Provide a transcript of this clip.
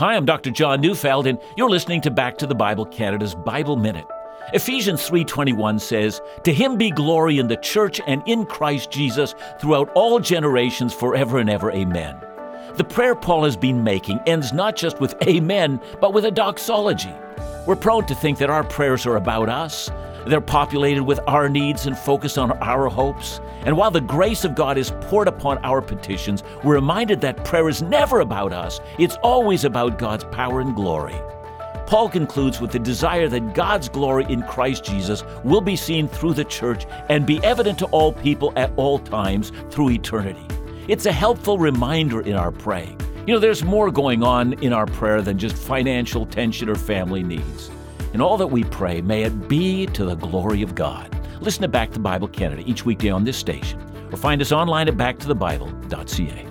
Hi, I'm Dr. John Neufeld, and you're listening to Back to the Bible Canada's Bible Minute. Ephesians 3:21 says, "To him be glory in the church and in Christ Jesus throughout all generations forever and ever. Amen." The prayer Paul has been making ends not just with amen, but with a doxology. We're prone to think that our prayers are about us, they're populated with our needs and focused on our hopes. And while the grace of God is poured upon our petitions, we're reminded that prayer is never about us, it's always about God's power and glory. Paul concludes with the desire that God's glory in Christ Jesus will be seen through the church and be evident to all people at all times through eternity. It's a helpful reminder in our praying. You know, there's more going on in our prayer than just financial tension or family needs. In all that we pray, may it be to the glory of God. Listen to Back to Bible Canada each weekday on this station, or find us online at backtothebible.ca.